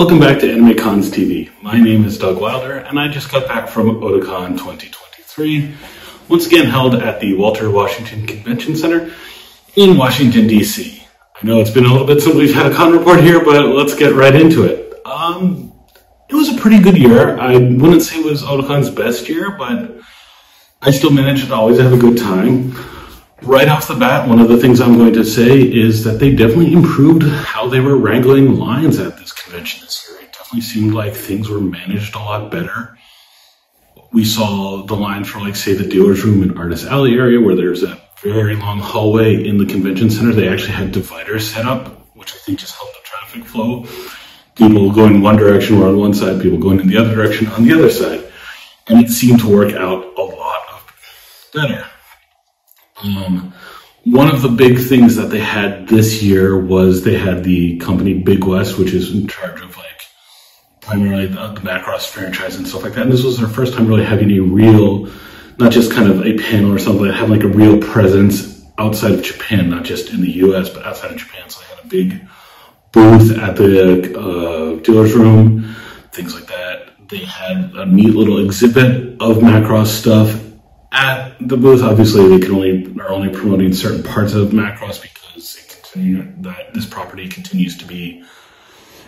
Welcome back to AnimeCons TV. My name is Doug Wilder, and I just got back from Otakon 2023, once again held at the Walter Washington Convention Center in Washington, D.C. I know it's been a little bit since we've had a con report here, but let's get right into it. Um, it was a pretty good year. I wouldn't say it was Otakon's best year, but I still managed to always have a good time. Right off the bat, one of the things I'm going to say is that they definitely improved how they were wrangling lines at this convention this year. It definitely seemed like things were managed a lot better. We saw the line for, like, say, the dealer's room and artist alley area where there's a very long hallway in the convention center. They actually had dividers set up, which I think just helped the traffic flow. People going one direction were on one side, people going in the other direction on the other side. And it seemed to work out a lot better. Um, one of the big things that they had this year was they had the company Big West, which is in charge of like primarily the, the Macross franchise and stuff like that. And this was their first time really having a real, not just kind of a panel or something, that had like a real presence outside of Japan, not just in the US, but outside of Japan. So they had a big booth at the uh, dealer's room, things like that. They had a neat little exhibit of Macross stuff at the booth. Obviously, they can only are only promoting certain parts of Macross because continue, that this property continues to be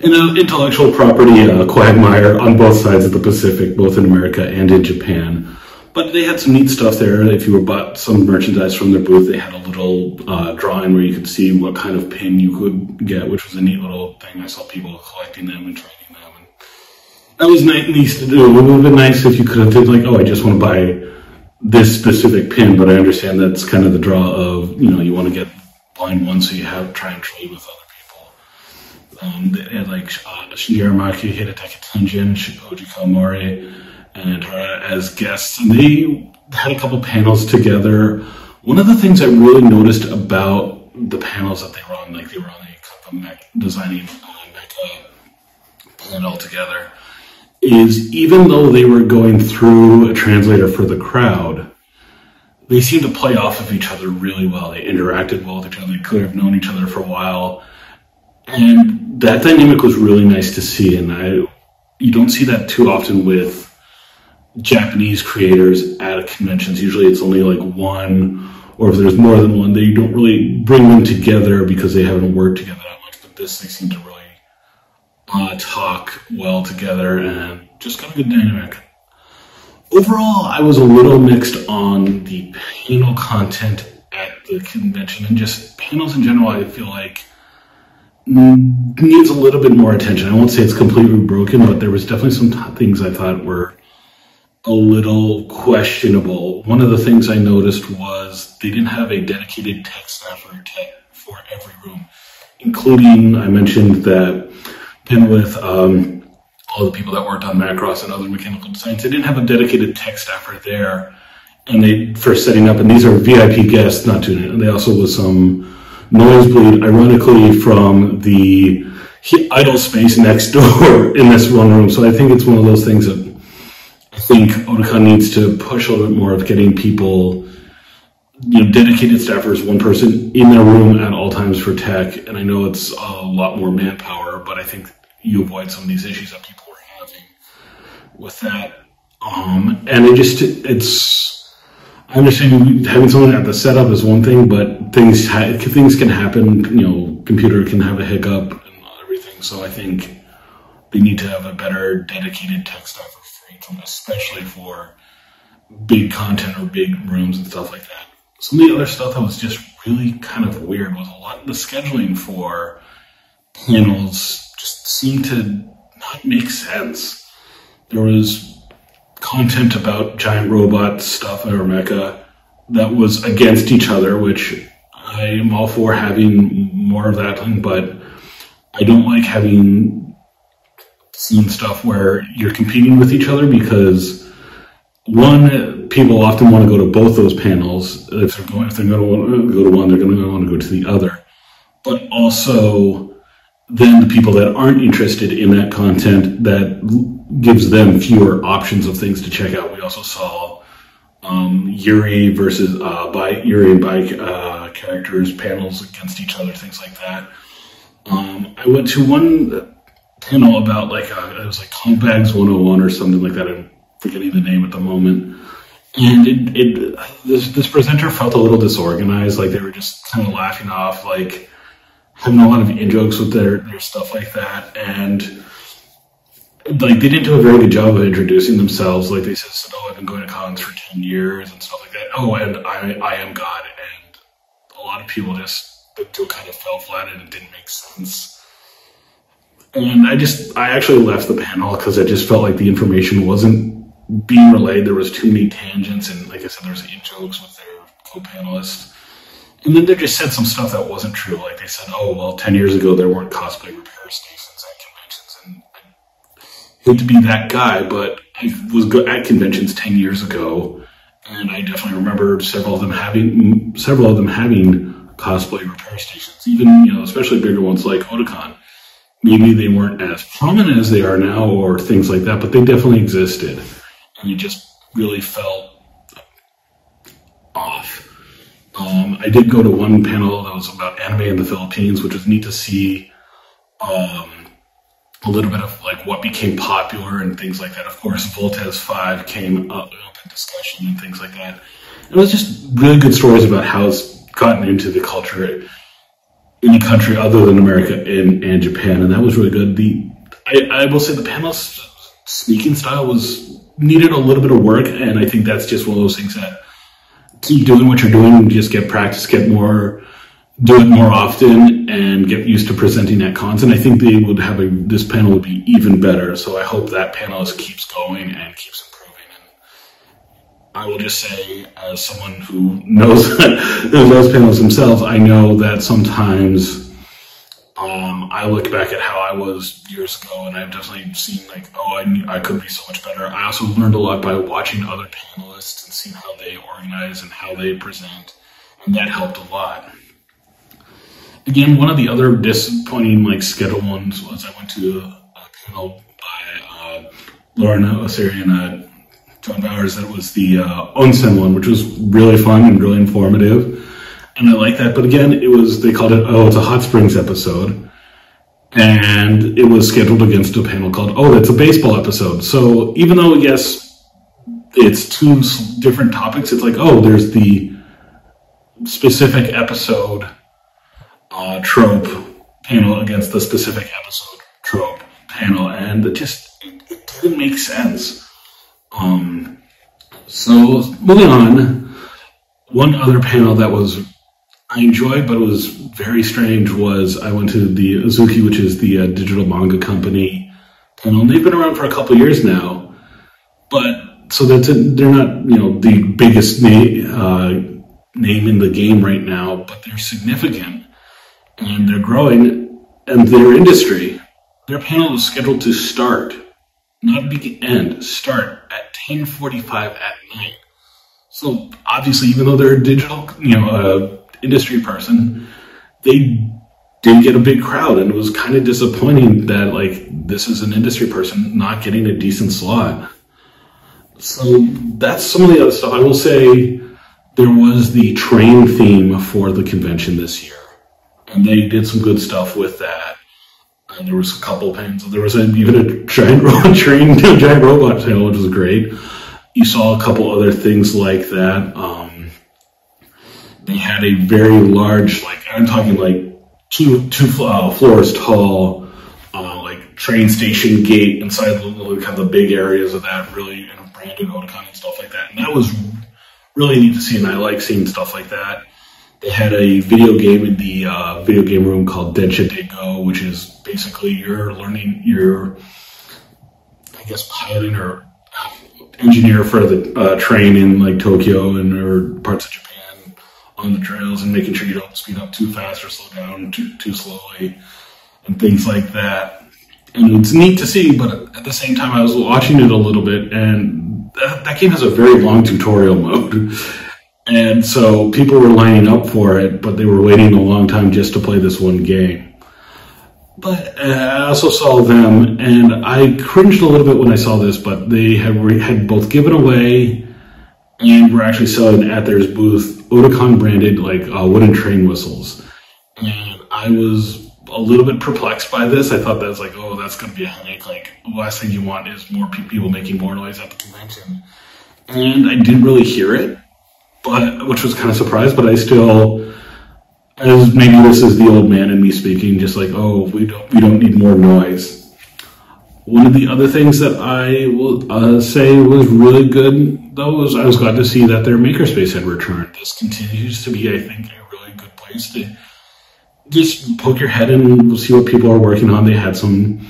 an intellectual property uh, quagmire on both sides of the Pacific, both in America and in Japan. But they had some neat stuff there. If you were bought some merchandise from their booth, they had a little uh, drawing where you could see what kind of pin you could get, which was a neat little thing. I saw people collecting them and trading them. And that was nice to do. It would have been nice if you could have did like, oh, I just want to buy this specific pin, but I understand that's kind of the draw of, you know, you want to get blind one so you have try and trade with other people. Um, they had like uh, Shinji Aramaki, Hidetaka Tenjin, Shoji Kawamori, and her as guests, and they had a couple panels together. One of the things I really noticed about the panels that they were on, like they were on a designing uh, mecha panel together, is even though they were going through a translator for the crowd, they seemed to play off of each other really well. They interacted well with each other. They could have known each other for a while. And that dynamic was really nice to see. And I, you don't see that too often with Japanese creators at conventions. Usually it's only like one, or if there's more than one, they don't really bring them together because they haven't worked together that much. But this, they seem to really uh, talk well together and just got a good dynamic. Overall, I was a little mixed on the panel content at the convention and just panels in general. I feel like needs a little bit more attention. I won't say it's completely broken, but there was definitely some t- things I thought were a little questionable. One of the things I noticed was they didn't have a dedicated tech staffer for every room, including I mentioned that and with um, all the people that worked on Macross and other mechanical designs. They didn't have a dedicated tech staffer there, and they for setting up. And these are VIP guests, not tuning. They also was some nosebleed, ironically, from the idol space next door in this one room. So I think it's one of those things that I think Otakon needs to push a little bit more of getting people you know, dedicated staffers, one person in their room at all times for tech. And I know it's a lot more manpower, but I think you avoid some of these issues that people are having with that. Um, and it just, it's, I understand having someone at the setup is one thing, but things, ha- things can happen, you know, computer can have a hiccup and everything. So I think they need to have a better dedicated tech staffer for one, especially for big content or big rooms and stuff like that. Some of the other stuff that was just really kind of weird was a lot of the scheduling for panels just seemed to not make sense. There was content about giant robot stuff or mecha that was against each other, which I am all for having more of that, but I don't like having seen stuff where you're competing with each other because one, people often want to go to both those panels. If they're going, if they're going to go to one, they're going to want to go to the other. But also, then the people that aren't interested in that content that gives them fewer options of things to check out. We also saw um, Yuri versus uh, by Yuri and bike uh, characters panels against each other, things like that. Um, I went to one panel about like uh, it was like Comp Bags 101 or something like that. I'm forgetting the name at the moment. And it, it this this presenter felt a little disorganized, like they were just kind of laughing off, like having a lot of in jokes with their their stuff like that, and like they didn't do a very good job of introducing themselves. Like they said, so, "Oh, I've been going to cons for ten years and stuff like that." Oh, and I I am God, and a lot of people just the kind of fell flat and it didn't make sense. And I just I actually left the panel because I just felt like the information wasn't being relayed. There was too many tangents, and like I said, there was in jokes with their co-panelists. And then they just said some stuff that wasn't true. Like they said, "Oh, well, ten years ago there weren't cosplay repair stations at conventions," and I hate to be that guy, but I was at conventions ten years ago, and I definitely remember several of them having several of them having cosplay repair stations. Even you know, especially bigger ones like Otakon. Maybe they weren't as prominent as they are now, or things like that, but they definitely existed, and it just really felt off. Um, I did go to one panel that was about anime in the Philippines, which was neat to see um, a little bit of like what became popular and things like that. Of course, Voltes Five came up, in discussion and things like that. It was just really good stories about how it's gotten into the culture in a country other than America and, and Japan, and that was really good. The I, I will say the panel speaking style was needed a little bit of work, and I think that's just one of those things that keep doing what you're doing, just get practice, get more, do it more often, and get used to presenting at cons. And I think they would have a this panel would be even better. So I hope that panelist keeps going and keeps improving. And I will just say, as someone who knows those panels themselves, I know that sometimes. Um, I look back at how I was years ago, and I've definitely seen like, oh, I, knew, I could be so much better. I also learned a lot by watching other panelists and seeing how they organize and how they present, and that helped a lot. Again, one of the other disappointing like schedule ones was I went to a, a panel by uh, Lauren Orsini and uh, John Bowers. That was the uh, Onsen one, which was really fun and really informative and I like that. But again, it was they called it oh, it's a hot springs episode, and it was scheduled against a panel called oh, that's a baseball episode. So even though yes, it's two different topics, it's like oh, there's the specific episode uh, trope panel against the specific episode trope panel, and it just it, it didn't make sense. Um, so moving on, one other panel that was I enjoyed, but it was very strange. Was I went to the Azuki, which is the uh, digital manga company panel, and they've been around for a couple years now. But so that's they're not you know the biggest name uh, name in the game right now, but they're significant and they're growing, and their industry. Their panel is scheduled to start, not begin, end, start at 10:45 at night. So obviously, even though they're a digital, you know, uh, industry person, they didn't get a big crowd, and it was kind of disappointing that like this is an industry person not getting a decent slot. So that's some of the other stuff. I will say there was the train theme for the convention this year, and they did some good stuff with that. And there was a couple pains. There was a, even a giant robot train, giant robot tail, which was great. You saw a couple other things like that. Um, they had a very large, like I'm talking like two two uh, floors tall, uh, like train station gate inside the, the kind of the big areas of that, really you know, branded Otakon and stuff like that. And that was really neat to see, and I like seeing stuff like that. They had a video game in the uh, video game room called Densha De Go, which is basically you're learning, you're, I guess, piloting or engineer for the uh, train in like Tokyo and or parts of Japan on the trails and making sure you don't speed up too fast or slow down too, too slowly and things like that. And it's neat to see, but at the same time, I was watching it a little bit, and that, that game has a very long tutorial mode. And so people were lining up for it, but they were waiting a long time just to play this one game. But uh, I also saw them, and I cringed a little bit when I saw this, but they had, had both given away and we're actually selling at their booth Otakon branded like uh, wooden train whistles. And I was a little bit perplexed by this. I thought that was like, oh, that's going to be a headache. Like, the last thing you want is more pe- people making more noise at the convention. And I didn't really hear it, but which was kind of surprised. But I still, as maybe this is the old man in me speaking, just like, oh, we don't we don't need more noise. One of the other things that I will uh, say was really good, though, was I was glad to see that their makerspace had returned. This continues to be, I think, a really good place to just poke your head in and see what people are working on. They had some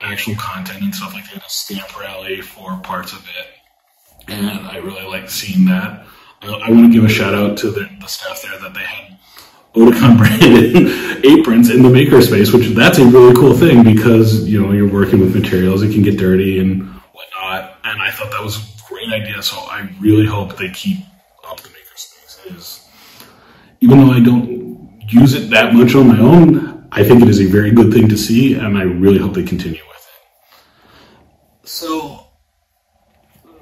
actual content and stuff like that, a stamp rally for parts of it, and I really liked seeing that. Uh, I want to give a shout out to the, the staff there that they had Otakon branded aprons in the makerspace, which that's a really cool thing because you know you're working with materials, it can get dirty and whatnot. And I thought that was a great idea, so I really hope they keep up the makerspace. Is, even though I don't use it that much on my own, I think it is a very good thing to see, and I really hope they continue with it. So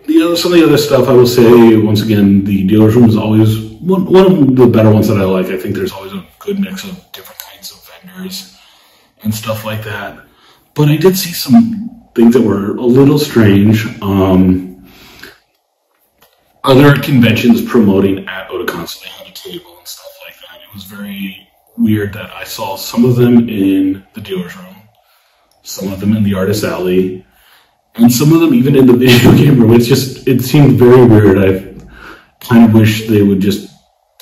the other, some of the other stuff I will say once again, the dealer's room is always one, one of the better ones that I like. I think there's always a good mix of different kinds of vendors and stuff like that. But I did see some things that were a little strange. Um, other conventions promoting at Otakon, they had a table and stuff like that. It was very weird that I saw some of them in the dealer's room, some of them in the artist alley, and some of them even in the video game room. It's just it seemed very weird. I kind of wish they would just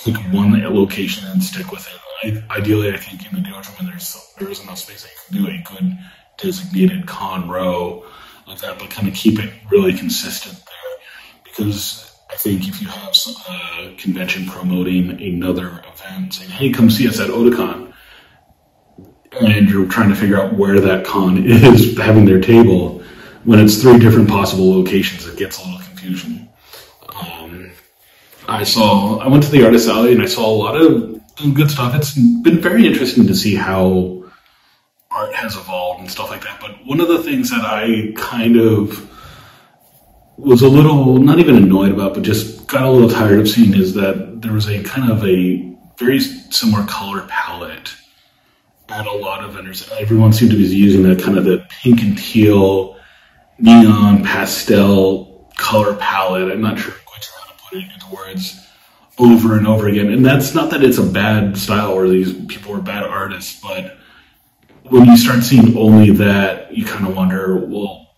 pick one location and stick with it. I, ideally, I think in the room, there's there is enough space that you can do a good designated con row like that, but kind of keep it really consistent there because. I think if you have some, uh, convention promoting another event, saying, "Hey, come see us at Otakon," and you're trying to figure out where that con is having their table, when it's three different possible locations, it gets a little confusion. I saw, I went to the Artist Alley and I saw a lot of good stuff. It's been very interesting to see how art has evolved and stuff like that. But one of the things that I kind of was a little, not even annoyed about, but just got a little tired of seeing is that there was a kind of a very similar color palette at a lot of vendors. Everyone seemed to be using that kind of the pink and teal neon pastel color palette. I'm not sure into words over and over again. And that's not that it's a bad style or these people are bad artists, but when you start seeing only that, you kind of wonder, well,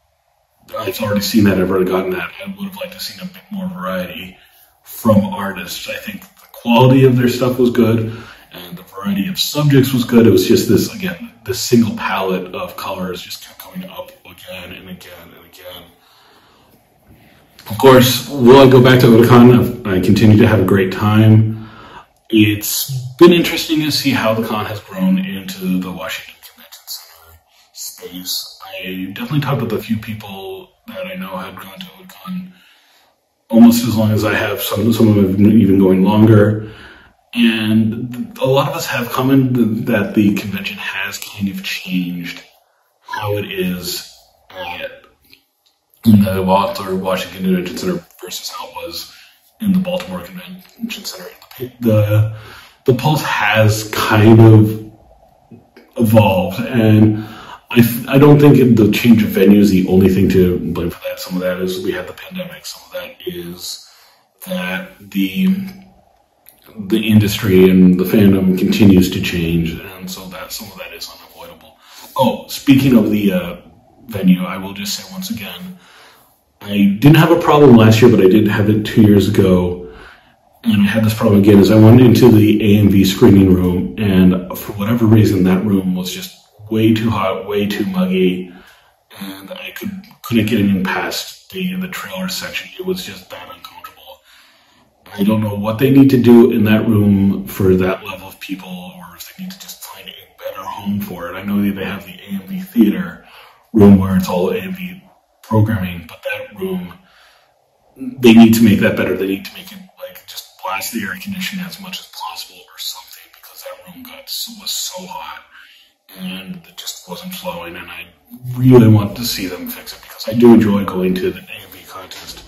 I've already seen that, I've already gotten that. I would have liked to see a bit more variety from artists. I think the quality of their stuff was good and the variety of subjects was good. It was just this, again, this single palette of colors just kept coming up again and again and again. Of course, will I go back to Otakon? I continue to have a great time. It's been interesting to see how the con has grown into the Washington Convention Center space. I definitely talked with a few people that I know had gone to Otakon almost as long as I have. Some, some of them have even going longer. And a lot of us have commented that the convention has kind of changed how it is at in the Walter Washington Convention Center versus how it was in the Baltimore Convention Center. The the pulse has kind of evolved, and I, I don't think the change of venue is the only thing to blame for that. Some of that is we had the pandemic. Some of that is that the the industry and the fandom continues to change, and so that some of that is unavoidable. Oh, speaking of the uh, venue, I will just say once again, I didn't have a problem last year, but I did have it two years ago, and I had this problem again. As I went into the AMV screening room, and for whatever reason, that room was just way too hot, way too muggy, and I could couldn't get in past the the trailer section. It was just that uncomfortable. I don't know what they need to do in that room for that level of people, or if they need to just find a better home for it. I know that they have the AMV theater room where it's all AMV programming, but that room, they need to make that better. They need to make it like just blast the air conditioning as much as possible or something because that room got was so hot and it just wasn't flowing. And I really want to see them fix it because I do enjoy going to the AMV contest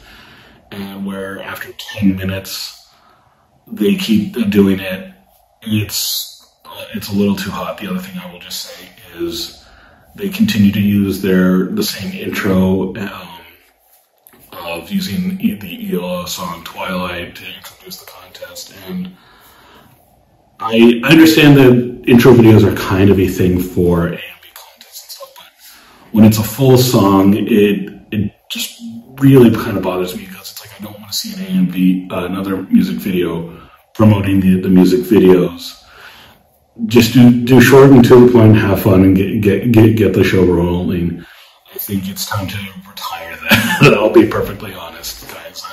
and where after 10 minutes they keep doing it. It's uh, it's a little too hot. The other thing I will just say is they continue to use their the same intro um, of using the ELO song Twilight to introduce the contest. And I, I understand that intro videos are kind of a thing for AMV contests and stuff, but when it's a full song, it it just really kind of bothers me because it's like I don't want to see an AMV uh, another music video promoting the, the music videos just do do short and to the point, have fun, and get get get, get the show rolling. I think it's time to retire that. I'll be perfectly honest, guys.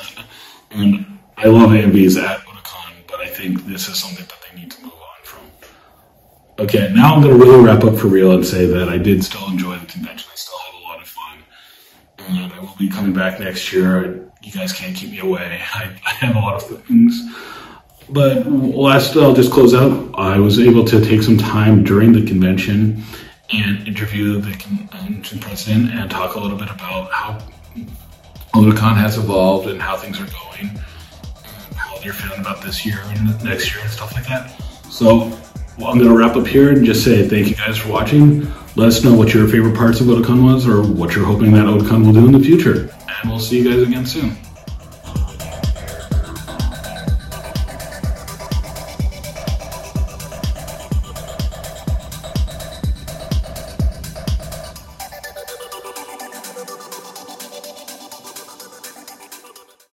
And I love AMVs at Otakon, but I think this is something that they need to move on from. Okay, now I'm going to really wrap up for real and say that I did still enjoy the convention. I still had a lot of fun, and I will be coming back next year. You guys can't keep me away. I, I have a lot of things but last, I'll just close out. I was able to take some time during the convention and interview the convention president and talk a little bit about how Otakon has evolved and how things are going, and how they're feeling about this year and next year and stuff like that. So well, I'm going to wrap up here and just say thank you guys for watching. Let us know what your favorite parts of Otakon was or what you're hoping that Otakon will do in the future. And we'll see you guys again soon.